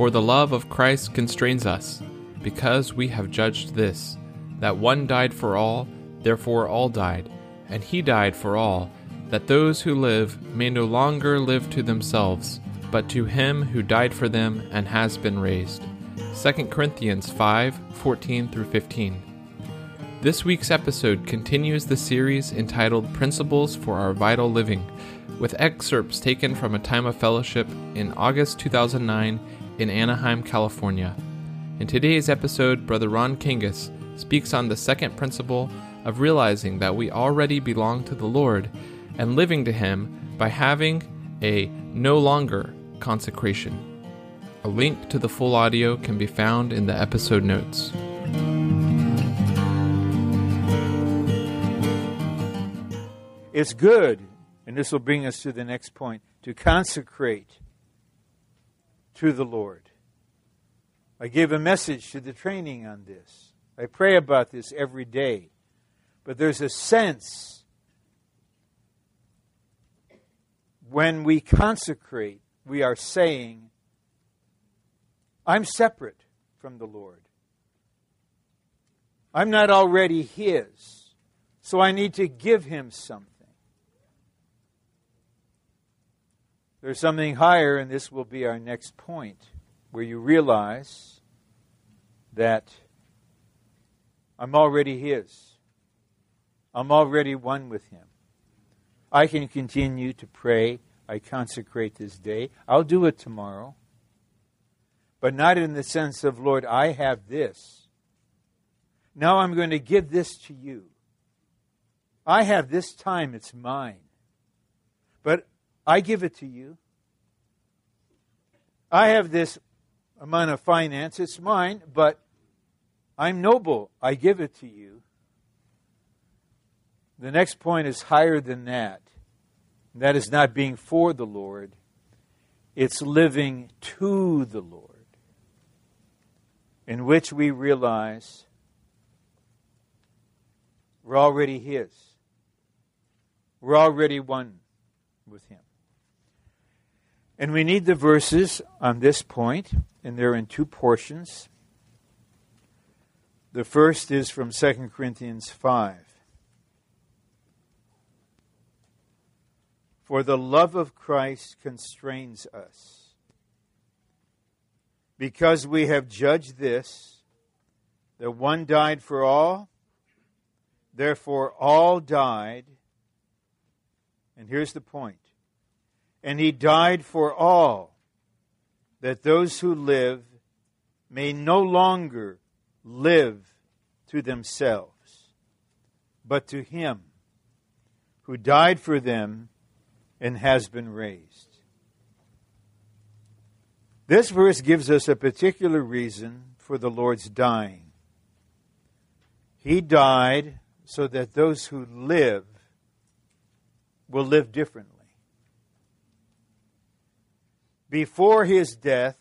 For the love of Christ constrains us, because we have judged this, that one died for all, therefore all died, and he died for all, that those who live may no longer live to themselves, but to him who died for them and has been raised. 2 Corinthians 5 14 through 15. This week's episode continues the series entitled Principles for Our Vital Living, with excerpts taken from a time of fellowship in August 2009 in Anaheim, California. In today's episode, Brother Ron Kangas speaks on the second principle of realizing that we already belong to the Lord and living to Him by having a no longer consecration. A link to the full audio can be found in the episode notes. It's good, and this will bring us to the next point, to consecrate to the Lord. I gave a message to the training on this. I pray about this every day. But there's a sense when we consecrate, we are saying, I'm separate from the Lord. I'm not already His, so I need to give Him something. There's something higher, and this will be our next point, where you realize that I'm already His. I'm already one with Him. I can continue to pray. I consecrate this day. I'll do it tomorrow. But not in the sense of, Lord, I have this. Now I'm going to give this to you. I have this time, it's mine. But I give it to you. I have this amount of finance, it's mine, but I'm noble. I give it to you. The next point is higher than that. That is not being for the Lord, it's living to the Lord, in which we realize we're already His. We're already one with Him. And we need the verses on this point, and they're in two portions. The first is from 2 Corinthians 5. For the love of Christ constrains us, because we have judged this, that one died for all, therefore all died. And here's the point and he died for all, that those who live may no longer live to themselves, but to him who died for them and has been raised. This verse gives us a particular reason for the Lord's dying. He died so that those who live will live differently before his death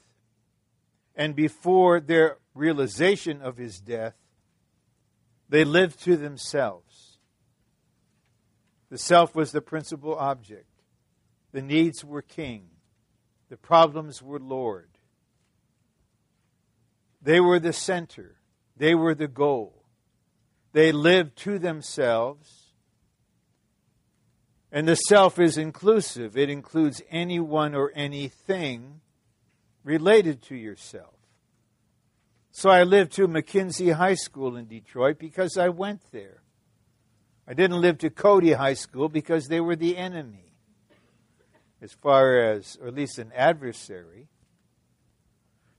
and before their realization of his death, they lived to themselves. The self was the principal object. The needs were king. The problems were Lord. They were the center. They were the goal. They lived to themselves and the self is inclusive, it includes anyone or anything related to yourself. So I lived to Mackenzie High School in Detroit because I went there. I didn't live to Cody High School because they were the enemy, as far as, or at least an adversary.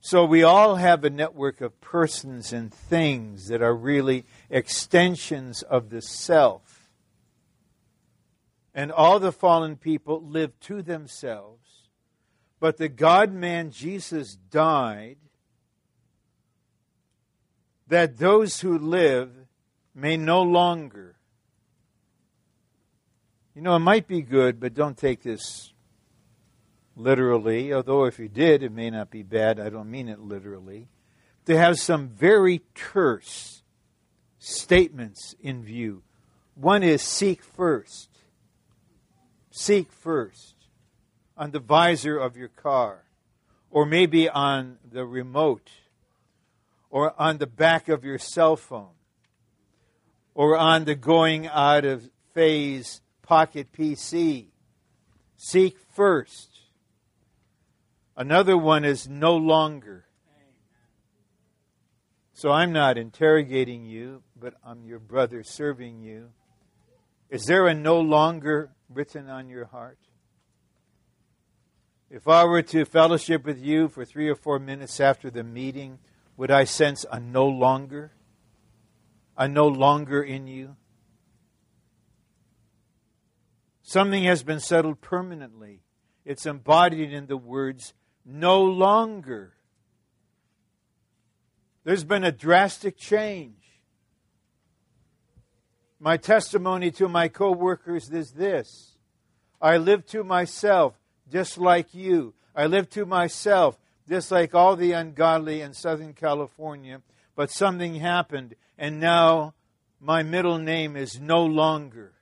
So we all have a network of persons and things that are really extensions of the self and all the fallen people lived to themselves. But the God man Jesus died that those who live may no longer. You know, it might be good, but don't take this literally, although if you did, it may not be bad. I don't mean it literally. To have some very terse statements in view. One is seek first seek first on the visor of your car. or maybe on the remote, or on the back of your cell phone, or on the going out of phase pocket PC. Seek first. Another one is no longer. So I'm not interrogating you, but I'm your brother serving you. Is there a no longer written on your heart? If I were to fellowship with you for three or four minutes after the meeting, would I sense a no longer? A no longer in you? Something has been settled permanently. It's embodied in the words no longer. There's been a drastic change. My testimony to my coworkers is this I live to myself just like you. I live to myself just like all the ungodly in Southern California. But something happened, and now my middle name is no longer.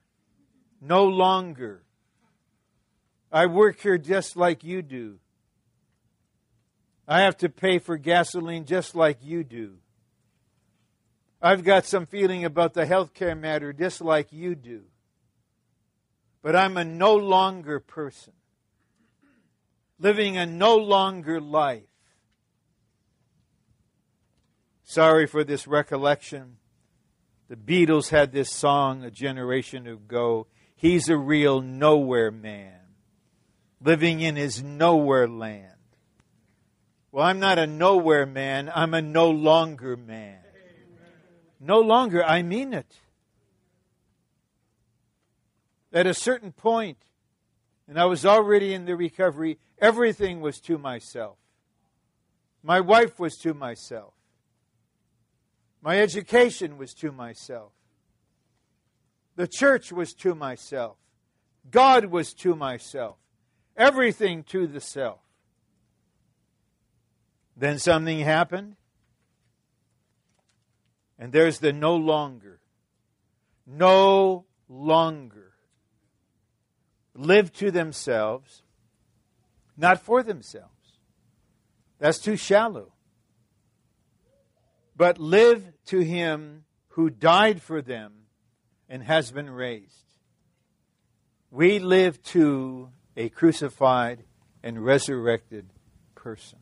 No longer. I work here just like you do. I have to pay for gasoline just like you do. I've got some feeling about the healthcare matter just like you do. But I'm a no longer person, living a no longer life. Sorry for this recollection. The Beatles had this song a generation ago. He's a real nowhere man, living in his nowhere land. Well, I'm not a nowhere man, I'm a no longer man. No longer, I mean it. At a certain point, and I was already in the recovery, everything was to myself. My wife was to myself. My education was to myself. The church was to myself. God was to myself. Everything to the self. Then something happened, and there's the no longer. No longer. Live to themselves, not for themselves. That's too shallow. But live to him who died for them and has been raised. We live to a crucified and resurrected person.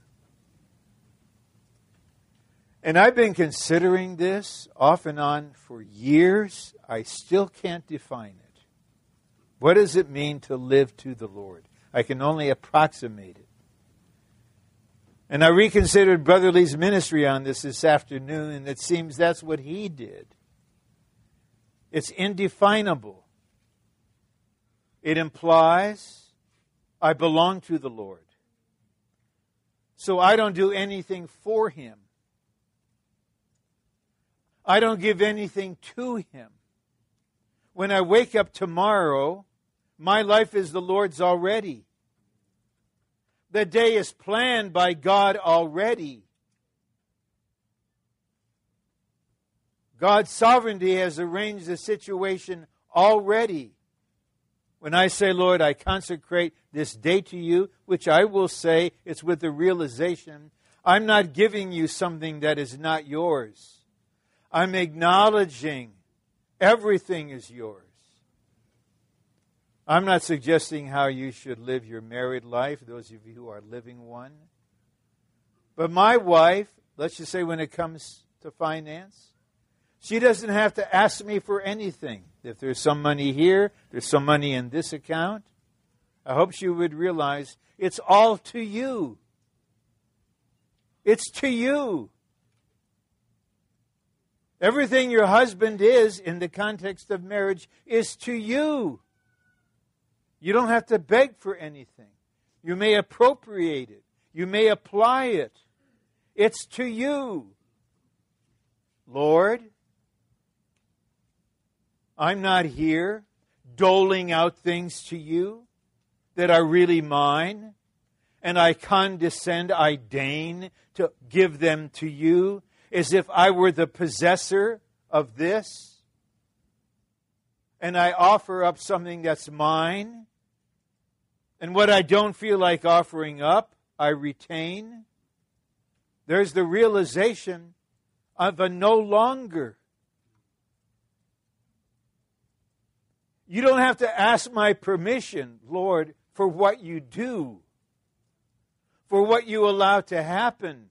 And I've been considering this off and on for years. I still can't define it. What does it mean to live to the Lord? I can only approximate it. And I reconsidered Brother Lee's ministry on this this afternoon, and it seems that's what he did. It's indefinable. It implies I belong to the Lord. So I don't do anything for him. I don't give anything to Him. When I wake up tomorrow, my life is the Lord's already. The day is planned by God already. God's sovereignty has arranged the situation already. When I say, Lord, I consecrate this day to you, which I will say it's with the realization I'm not giving you something that is not yours. I'm acknowledging everything is yours. I'm not suggesting how you should live your married life, those of you who are living one. But my wife, let's just say when it comes to finance, she doesn't have to ask me for anything. If there's some money here, there's some money in this account. I hope she would realize it's all to you. It's to you. Everything your husband is in the context of marriage is to you. You don't have to beg for anything. You may appropriate it. You may apply it. It's to you. Lord, I'm not here doling out things to you that are really mine, and I condescend, I deign to give them to you as if I were the possessor of this, and I offer up something that's mine, and what I don't feel like offering up, I retain. There's the realization of a no longer. You don't have to ask my permission, Lord, for what you do, for what you allow to happen,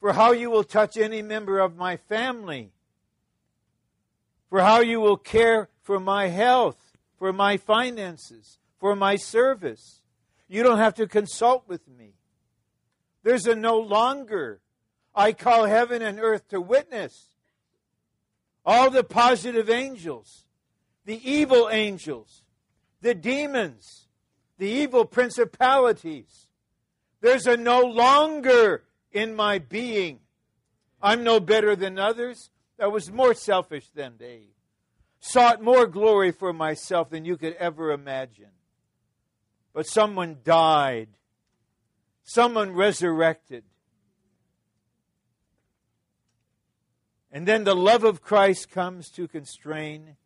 for how you will touch any member of my family, for how you will care for my health, for my finances, for my service. You don't have to consult with me. There's a no longer. I call heaven and earth to witness. All the positive angels, the evil angels, the demons, the evil principalities. There's a no longer in my being. I'm no better than others. I was more selfish than they. Sought more glory for myself than you could ever imagine. But someone died. Someone resurrected. And then the love of Christ comes to constrain.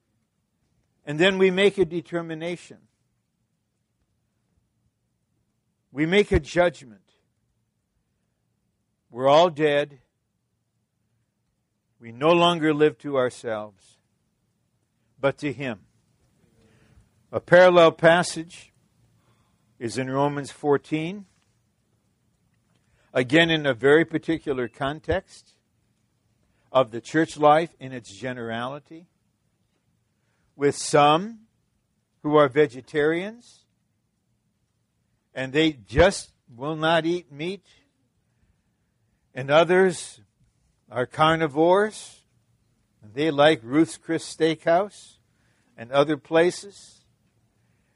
And then we make a determination. We make a judgment. We're all dead. We no longer live to ourselves, but to Him. A parallel passage is in Romans 14, again in a very particular context of the church life in its generality, with some who are vegetarians and they just will not eat meat and others are carnivores. And they like Ruth's Chris Steakhouse and other places.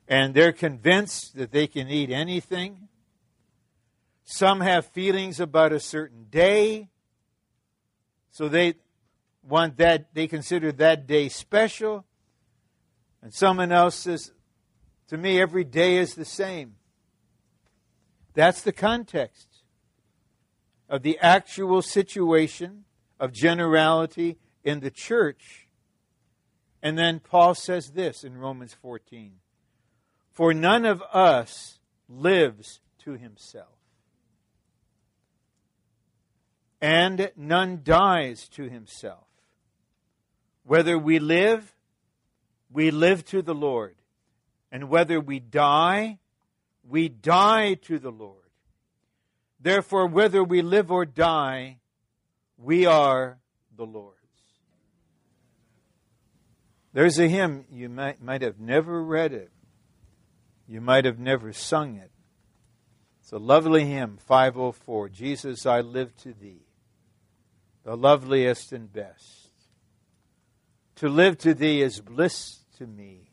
And they're convinced that they can eat anything. Some have feelings about a certain day. So they want that, they consider that day special. And someone else says, to me, every day is the same. That's the context of the actual situation of generality in the church. And then Paul says this in Romans 14 For none of us lives to himself, and none dies to himself. Whether we live, we live to the Lord. And whether we die, we die to the Lord. Therefore, whether we live or die, we are the Lord's. There's a hymn, you might, might have never read it, you might have never sung it. It's a lovely hymn, 504 Jesus, I live to thee, the loveliest and best. To live to thee is bliss to me,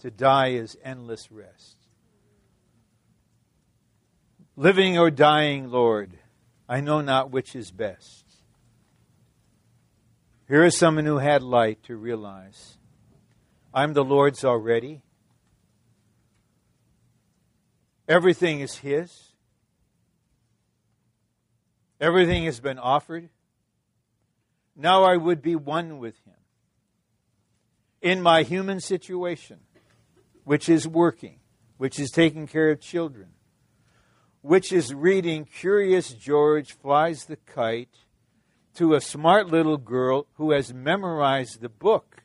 to die is endless rest. Living or dying, Lord, I know not which is best. Here is someone who had light to realize I'm the Lord's already. Everything is His. Everything has been offered. Now I would be one with Him in my human situation, which is working, which is taking care of children, which is reading Curious George Flies the Kite to a smart little girl who has memorized the book.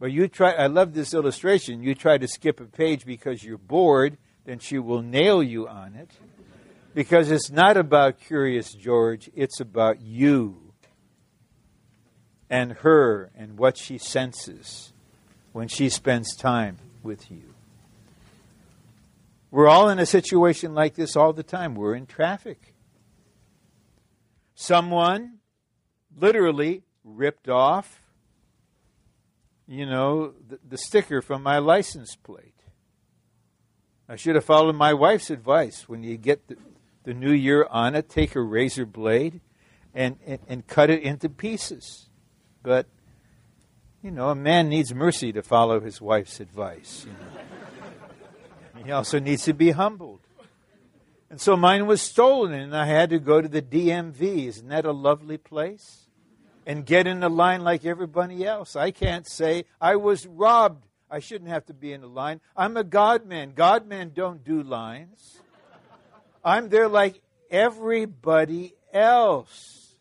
But you try, I love this illustration. You try to skip a page because you're bored, then she will nail you on it. Because it's not about Curious George, it's about you and her and what she senses when she spends time with you. We're all in a situation like this all the time. We're in traffic. Someone literally ripped off, you know, the, the, sticker from my license plate. I should have followed my wife's advice. When you get the, the new year on it, take a razor blade and, and, and cut it into pieces. But, you know, a man needs mercy to follow his wife's advice. You know. He also needs to be humbled. And so mine was stolen, and I had to go to the DMV. Isn't that a lovely place? And get in the line like everybody else. I can't say I was robbed. I shouldn't have to be in the line. I'm a God man. God men don't do lines. I'm there like everybody else.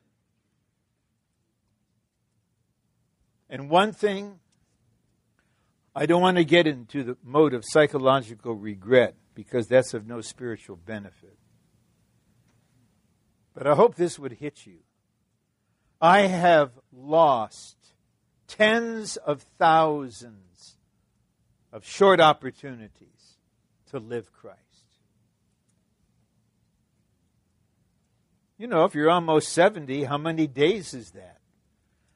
And one thing, I don't want to get into the mode of psychological regret because that's of no spiritual benefit. But I hope this would hit you. I have lost tens of thousands of short opportunities to live Christ. You know, if you're almost 70, how many days is that?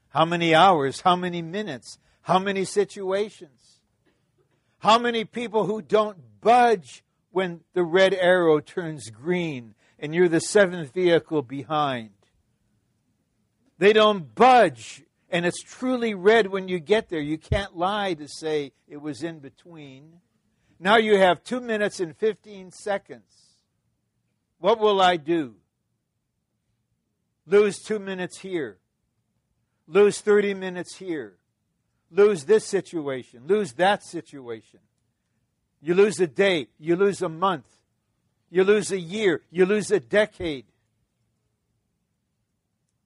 How many hours? How many minutes? How many situations? How many people who don't budge when the red arrow turns green and you're the seventh vehicle behind? They don't budge and it's truly red when you get there. You can't lie to say it was in between. Now you have two minutes and 15 seconds. What will I do? Lose two minutes here. Lose 30 minutes here. Lose this situation. Lose that situation. You lose a day. You lose a month. You lose a year. You lose a decade.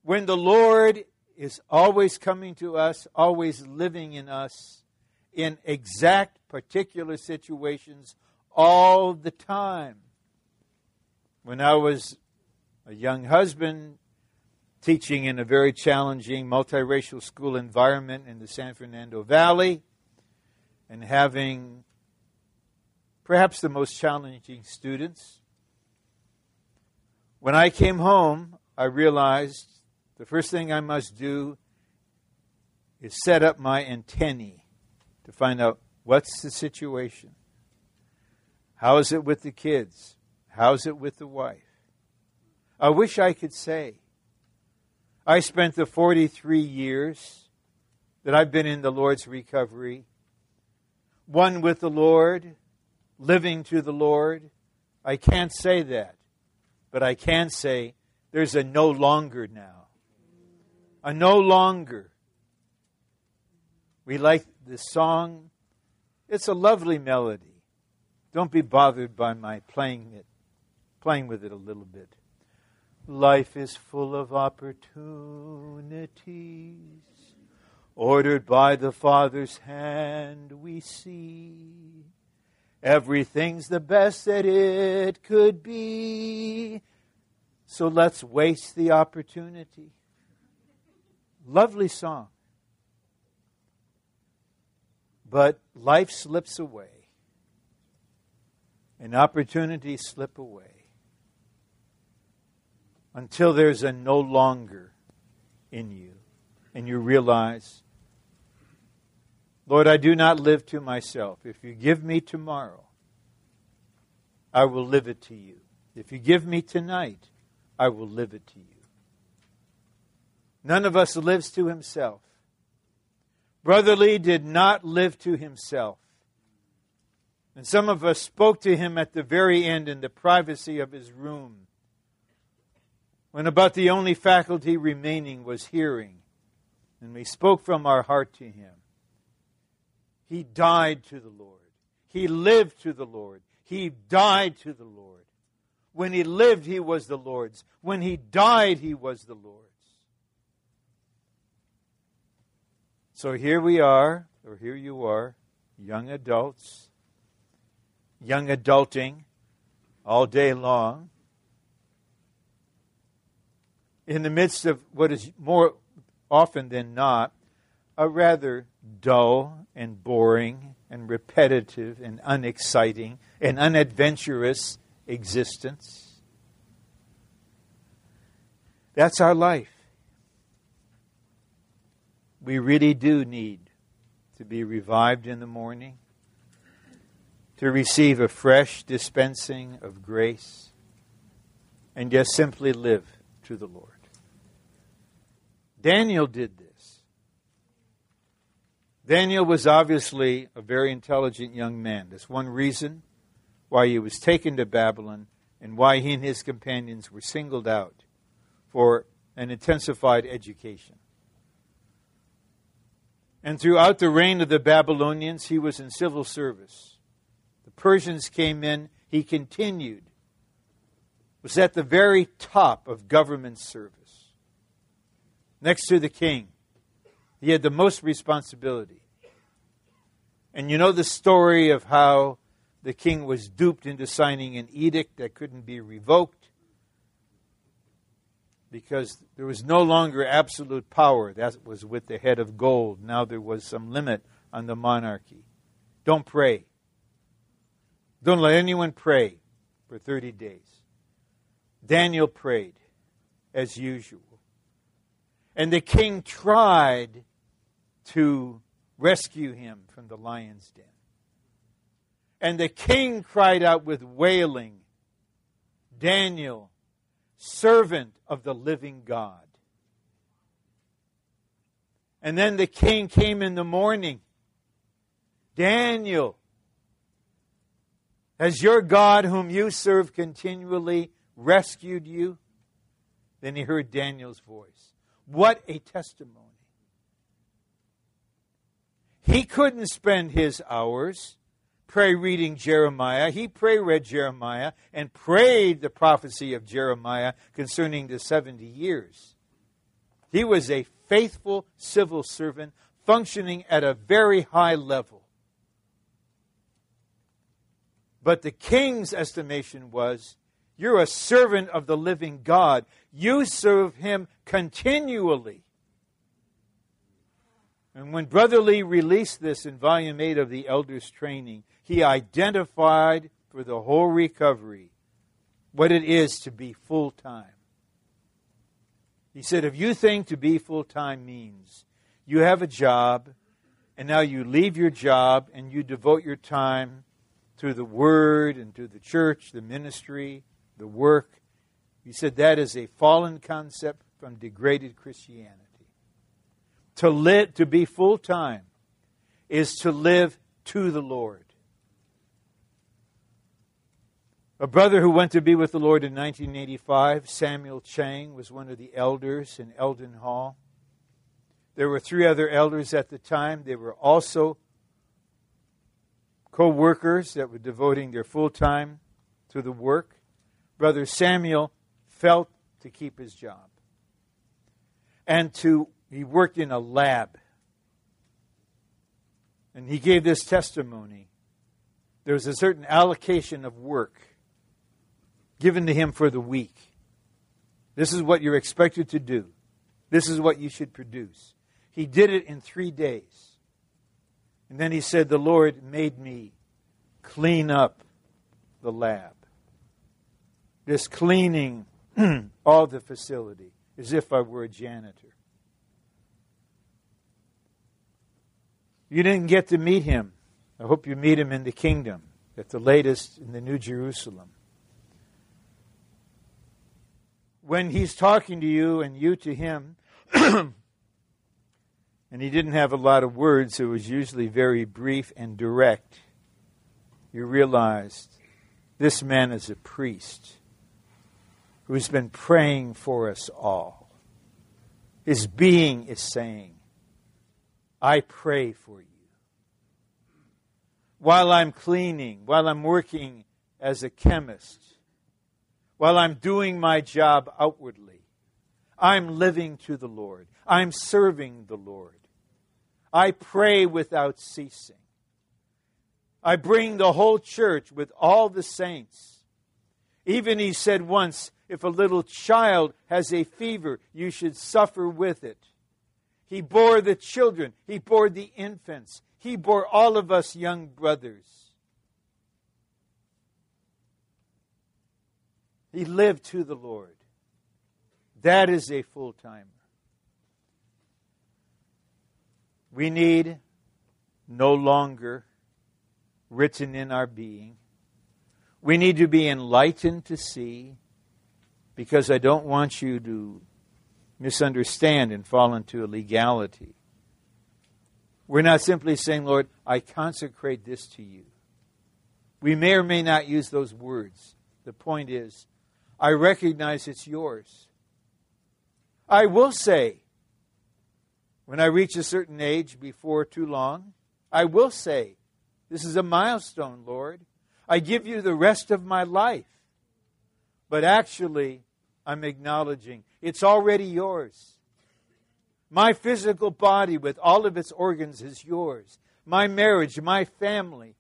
When the Lord is always coming to us, always living in us, in exact particular situations all the time. When I was a young husband teaching in a very challenging multiracial school environment in the San Fernando Valley and having perhaps the most challenging students, when I came home, I realized the first thing I must do is set up my antennae to find out what's the situation. How is it with the kids? How's it with the wife? I wish I could say. I spent the 43 years that I've been in the Lord's recovery, one with the Lord, living to the Lord. I can't say that, but I can say there's a no longer now a no longer. We like the song. It's a lovely melody. Don't be bothered by my playing it, playing with it a little bit. Life is full of opportunities, ordered by the Father's hand, we see. Everything's the best that it could be. So let's waste the opportunity. Lovely song. But life slips away, and opportunities slip away until there's a no longer in you, and you realize, Lord, I do not live to myself. If you give me tomorrow, I will live it to you. If you give me tonight, I will live it to you. None of us lives to himself. Brother Lee did not live to himself. And some of us spoke to him at the very end in the privacy of his room, when about the only faculty remaining was hearing. And we spoke from our heart to him. He died to the Lord. He lived to the Lord. He died to the Lord. When he lived, he was the Lord's. When he died, he was the Lord's. So here we are, or here you are, young adults, young adulting all day long, in the midst of what is more often than not a rather dull and boring and repetitive and unexciting and unadventurous existence. That's our life we really do need to be revived in the morning, to receive a fresh dispensing of grace, and just simply live to the Lord. Daniel did this. Daniel was obviously a very intelligent young man. That's one reason why he was taken to Babylon and why he and his companions were singled out for an intensified education. And throughout the reign of the Babylonians, he was in civil service. The Persians came in, he continued was at the very top of government service, next to the king. He had the most responsibility. And you know the story of how the king was duped into signing an edict that couldn't be revoked because there was no longer absolute power. That was with the head of gold. Now there was some limit on the monarchy. Don't pray. Don't let anyone pray for 30 days. Daniel prayed as usual. And the king tried to rescue him from the lion's den. And the king cried out with wailing, Daniel, servant of the living God. And then the king came in the morning. Daniel, has your God, whom you serve continually, rescued you? Then he heard Daniel's voice. What a testimony. He couldn't spend his hours pray reading Jeremiah. He pray read Jeremiah and prayed the prophecy of Jeremiah concerning the 70 years. He was a faithful civil servant functioning at a very high level. But the king's estimation was you're a servant of the living God. You serve him continually. And when Brother Lee released this in Volume 8 of the Elders Training, he identified for the whole recovery what it is to be full time. He said, if you think to be full time means you have a job, and now you leave your job and you devote your time to the Word and to the church, the ministry, the work. He said that is a fallen concept from degraded Christianity. To live, to be full time, is to live to the Lord. A brother who went to be with the Lord in 1985, Samuel Chang, was one of the elders in Elden Hall. There were three other elders at the time. They were also co workers that were devoting their full time to the work. Brother Samuel felt to keep his job. And to he worked in a lab. And he gave this testimony. There was a certain allocation of work given to him for the week. This is what you're expected to do. This is what you should produce. He did it in three days. And then he said, The Lord made me clean up the lab. Just cleaning all the facility as if I were a janitor. You didn't get to meet him. I hope you meet him in the kingdom, at the latest in the New Jerusalem. When he's talking to you and you to him, and he didn't have a lot of words, it was usually very brief and direct. You realized this man is a priest who's been praying for us all. His being is saying, I pray for you. While I'm cleaning, while I'm working as a chemist, while I'm doing my job outwardly, I'm living to the Lord. I'm serving the Lord. I pray without ceasing. I bring the whole church with all the saints. Even he said once, if a little child has a fever, you should suffer with it. He bore the children, he bore the infants, he bore all of us young brothers. He lived to the Lord. That is a full timer. We need no longer written in our being. We need to be enlightened to see, because I don't want you to misunderstand and fall into a legality. We're not simply saying, Lord, I consecrate this to you. We may or may not use those words. The point is, I recognize it's yours. I will say, when I reach a certain age before too long, I will say, This is a milestone, Lord. I give you the rest of my life. But actually, I'm acknowledging it's already yours. My physical body, with all of its organs, is yours. My marriage, my family,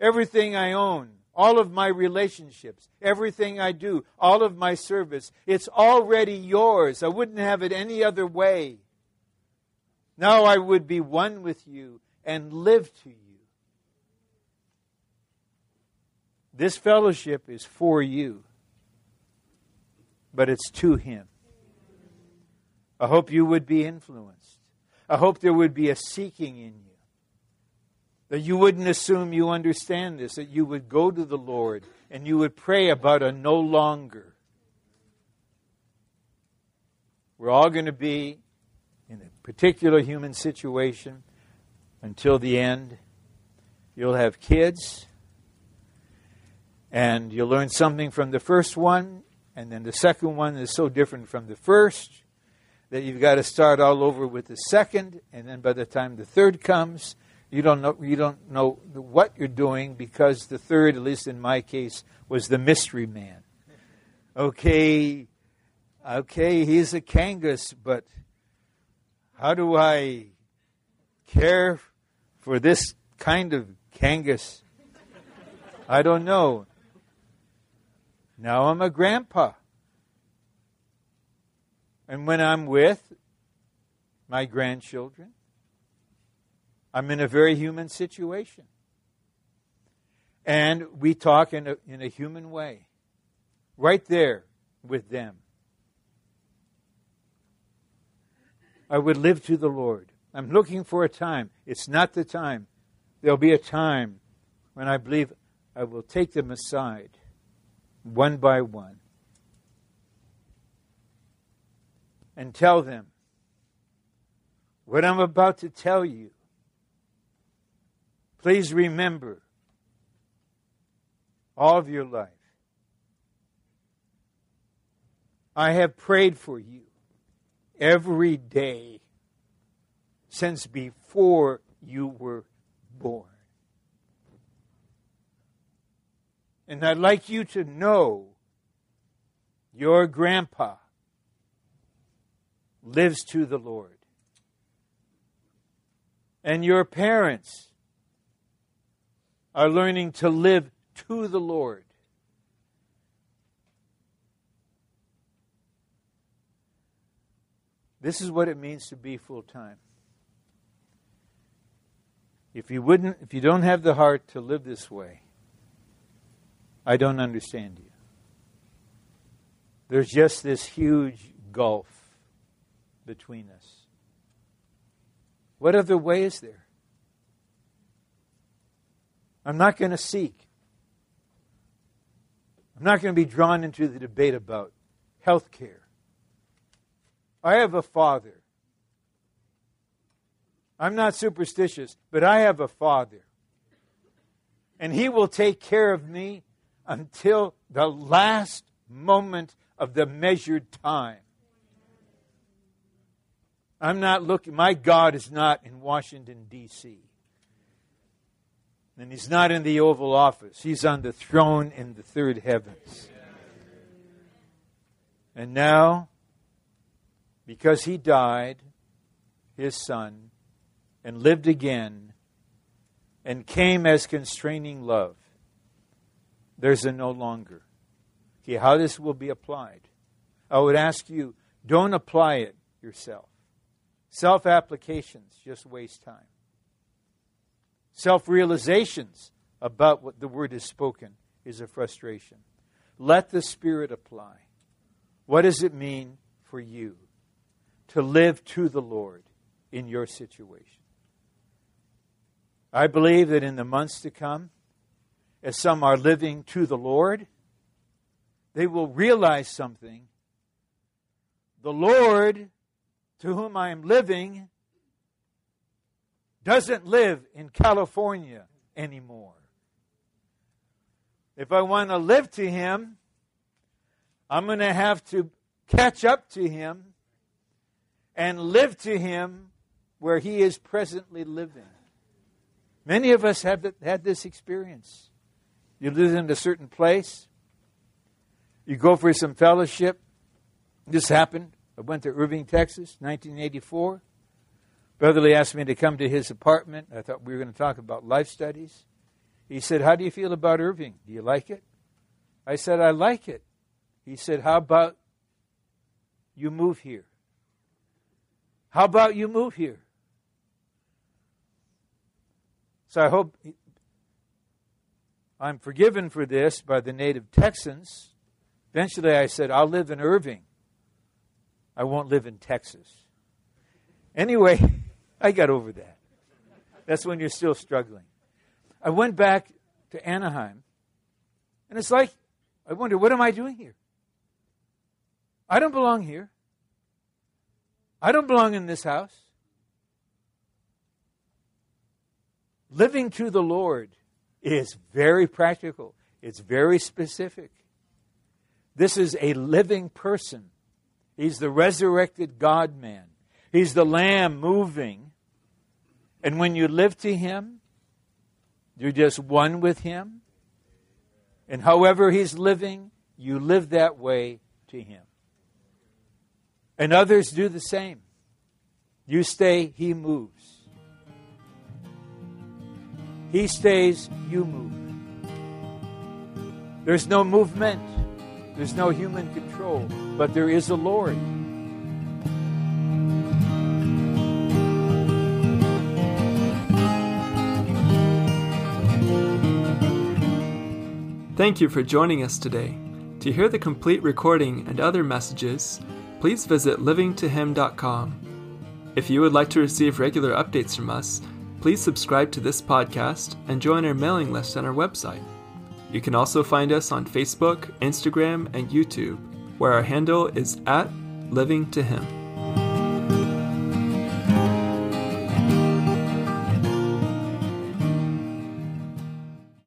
everything I own, all of my relationships, everything I do, all of my service, it's already yours. I wouldn't have it any other way. Now I would be one with you and live to you. This fellowship is for you, but it's to Him. I hope you would be influenced. I hope there would be a seeking in you. That you wouldn't assume you understand this, that you would go to the Lord and you would pray about a no longer. We're all going to be in a particular human situation until the end. You'll have kids, and you'll learn something from the first one, and then the second one is so different from the first that you've got to start all over with the second, and then by the time the third comes, you don't know you don't know what you're doing because the third, at least in my case, was the mystery man. Okay, okay, he's a Kangas, but how do I care for this kind of Kangas? I don't know. Now I'm a grandpa. And when I'm with my grandchildren, I'm in a very human situation. And we talk in a, in a human way, right there with them. I would live to the Lord. I'm looking for a time. It's not the time. There'll be a time when I believe I will take them aside one by one and tell them what I'm about to tell you. Please remember all of your life. I have prayed for you every day since before you were born. And I'd like you to know your grandpa lives to the Lord. And your parents are learning to live to the Lord. This is what it means to be full time. If you wouldn't if you don't have the heart to live this way, I don't understand you. There's just this huge gulf between us. What other way is there? I'm not going to seek. I'm not going to be drawn into the debate about health care. I have a father. I'm not superstitious, but I have a father. And he will take care of me until the last moment of the measured time. I'm not looking, my God is not in Washington, D.C. And he's not in the Oval Office. He's on the throne in the third heavens. And now, because he died, his son, and lived again, and came as constraining love, there's a no longer. Okay, how this will be applied. I would ask you, don't apply it yourself. Self applications just waste time. Self realizations about what the word is spoken is a frustration. Let the Spirit apply. What does it mean for you to live to the Lord in your situation? I believe that in the months to come, as some are living to the Lord, they will realize something. The Lord to whom I am living doesn't live in California anymore. If I want to live to Him, I'm going to have to catch up to Him and live to Him where He is presently living. Many of us have had this experience. You live in a certain place, You go for some fellowship. This happened. I went to Irving, Texas, 1984. Brother Lee asked me to come to his apartment. I thought we were going to talk about life studies. He said, How do you feel about Irving? Do you like it? I said, I like it. He said, How about you move here? How about you move here? So I hope I'm forgiven for this by the native Texans. Eventually I said, I'll live in Irving. I won't live in Texas. Anyway, I got over that. That's when you're still struggling. I went back to Anaheim, and it's like, I wonder, what am I doing here? I don't belong here. I don't belong in this house. Living to the Lord is very practical, it's very specific. This is a living person. He's the resurrected God man. He's the lamb moving. And when you live to Him, you're just one with Him. And however He's living, you live that way to Him. And others do the same. You stay, He moves. He stays, you move. There's no movement, there's no human control, but there is a Lord. Thank you for joining us today. To hear the complete recording and other messages, please visit livingtohim.com. If you would like to receive regular updates from us, please subscribe to this podcast and join our mailing list on our website. You can also find us on Facebook, Instagram, and YouTube, where our handle is at Living to Him.